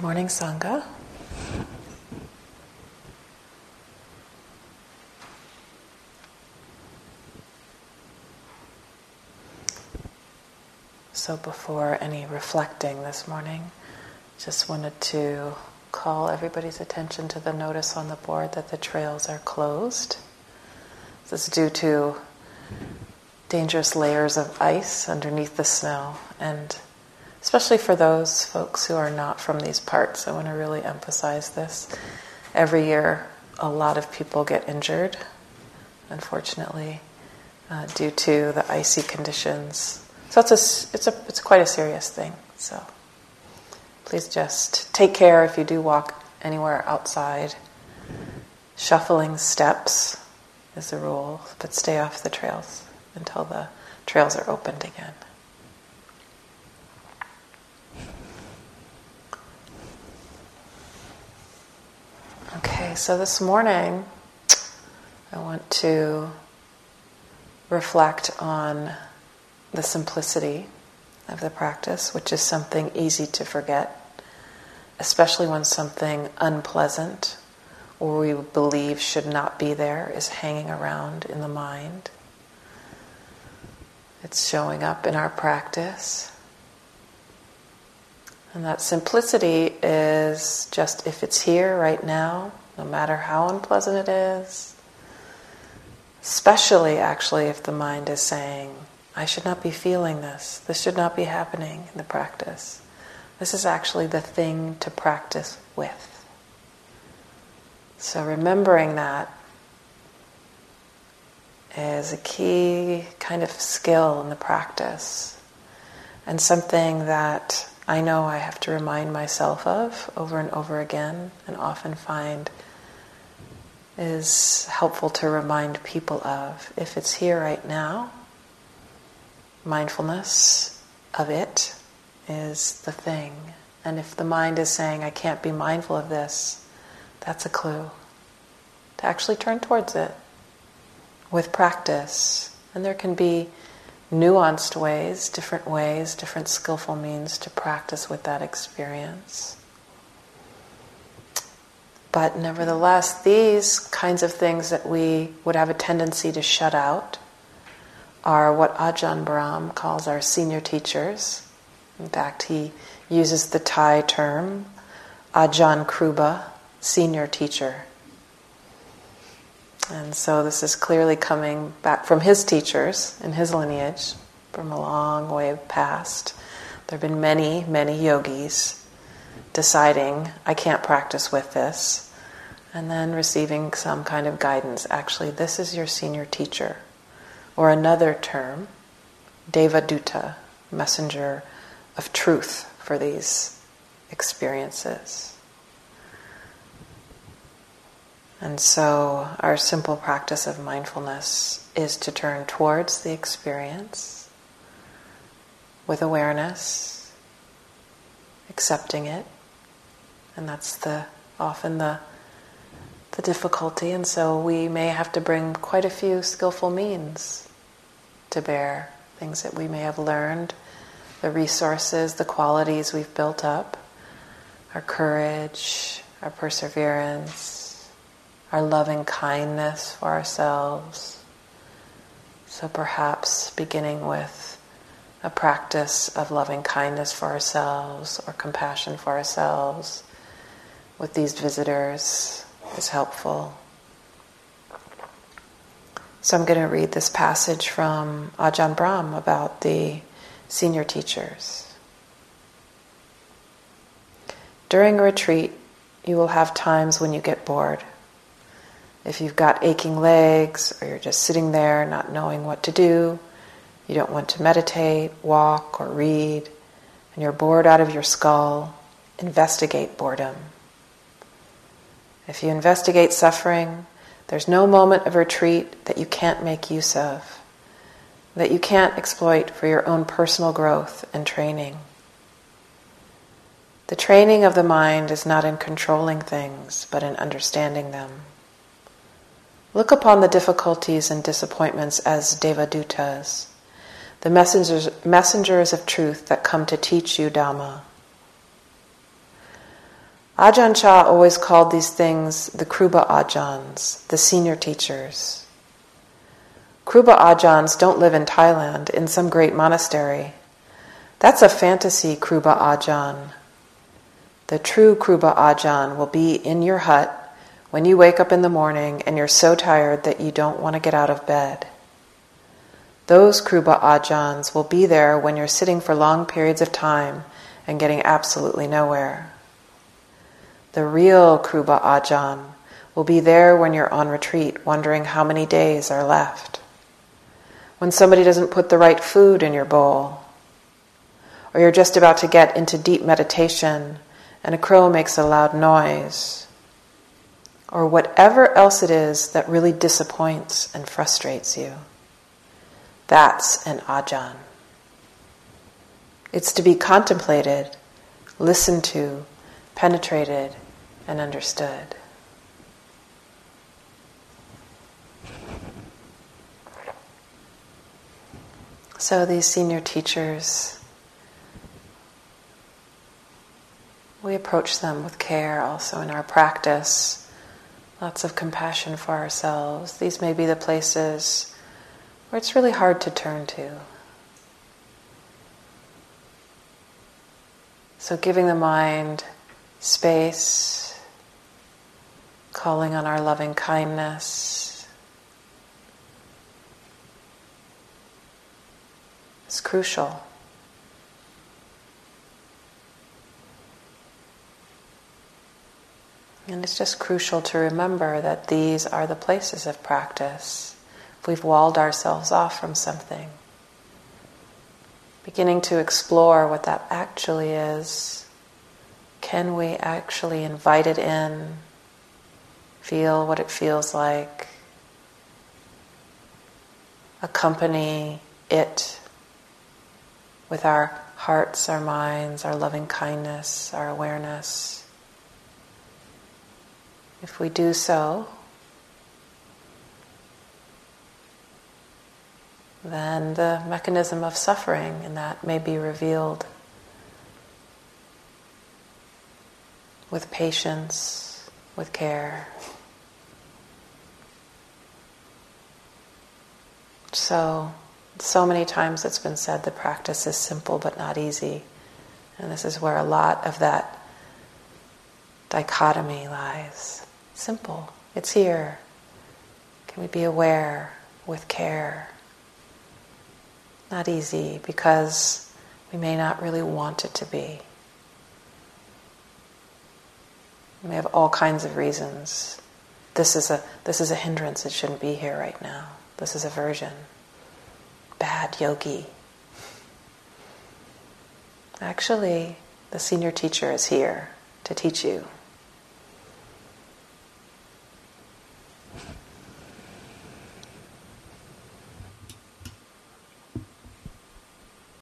Good morning, Sangha. So, before any reflecting this morning, just wanted to call everybody's attention to the notice on the board that the trails are closed. This is due to dangerous layers of ice underneath the snow and especially for those folks who are not from these parts. I want to really emphasize this. Every year, a lot of people get injured, unfortunately, uh, due to the icy conditions. So it's a, it's a, it's quite a serious thing. So please just take care if you do walk anywhere outside. Shuffling steps is the rule, but stay off the trails until the trails are opened again. So this morning I want to reflect on the simplicity of the practice, which is something easy to forget, especially when something unpleasant or we believe should not be there is hanging around in the mind. It's showing up in our practice. And that simplicity is just if it's here right now, no matter how unpleasant it is, especially actually if the mind is saying, I should not be feeling this, this should not be happening in the practice. This is actually the thing to practice with. So remembering that is a key kind of skill in the practice and something that I know I have to remind myself of over and over again, and often find is helpful to remind people of. If it's here right now, mindfulness of it is the thing. And if the mind is saying, I can't be mindful of this, that's a clue to actually turn towards it with practice. And there can be nuanced ways, different ways, different skillful means to practice with that experience. But nevertheless, these kinds of things that we would have a tendency to shut out are what Ajahn Brahm calls our senior teachers. In fact, he uses the Thai term Ajahn Kruba, senior teacher. And so this is clearly coming back from his teachers in his lineage from a long way past. There have been many, many yogis deciding, I can't practice with this, and then receiving some kind of guidance. Actually, this is your senior teacher. Or another term, Devaduta, messenger of truth for these experiences. And so, our simple practice of mindfulness is to turn towards the experience with awareness, accepting it, and that's the often the the difficulty. And so, we may have to bring quite a few skillful means to bear, things that we may have learned, the resources, the qualities we've built up, our courage, our perseverance our loving kindness for ourselves. So perhaps beginning with a practice of loving kindness for ourselves or compassion for ourselves with these visitors is helpful. So I'm going to read this passage from Ajahn Brahm about the senior teachers. During a retreat, you will have times when you get bored. If you've got aching legs or you're just sitting there not knowing what to do, you don't want to meditate, walk, or read, and you're bored out of your skull, investigate boredom. If you investigate suffering, there's no moment of retreat that you can't make use of, that you can't exploit for your own personal growth and training. The training of the mind is not in controlling things, but in understanding them. Look upon the difficulties and disappointments as devadutas, the messengers, messengers of truth that come to teach you Dhamma. Ajahn Chah always called these things the Kruba Ajahns, the senior teachers. Kruba Ajahns don't live in Thailand in some great monastery. That's a fantasy Kruba Ajahn. The true Kruba Ajahn will be in your hut when you wake up in the morning and you're so tired that you don't want to get out of bed. Those Kruba Ajahns will be there when you're sitting for long periods of time and getting absolutely nowhere. The real Kruba Ajahn will be there when you're on retreat, wondering how many days are left. When somebody doesn't put the right food in your bowl, or you're just about to get into deep meditation and a crow makes a loud noise, or whatever else it is that really disappoints and frustrates you. That's an ajahn. It's to be contemplated, listened to, penetrated, and understood. So, these senior teachers, we approach them with care also in our practice, lots of compassion for ourselves. These may be the places where it's really hard to turn to. So, giving the mind space, calling on our loving kindness is crucial. And it's just crucial to remember that these are the places of practice. If we've walled ourselves off from something, beginning to explore what that actually is. Can we actually invite it in? Feel what it feels like. Accompany it with our hearts, our minds, our loving kindness, our awareness. If we do so, then the mechanism of suffering in that may be revealed with patience, with care. So, so many times it's been said the practice is simple but not easy. And this is where a lot of that dichotomy lies. Simple, it's here. Can we be aware with care? Not easy because we may not really want it to be. We have all kinds of reasons. This is a this is a hindrance. It shouldn't be here right now. This is aversion. Bad yogi. Actually, the senior teacher is here to teach you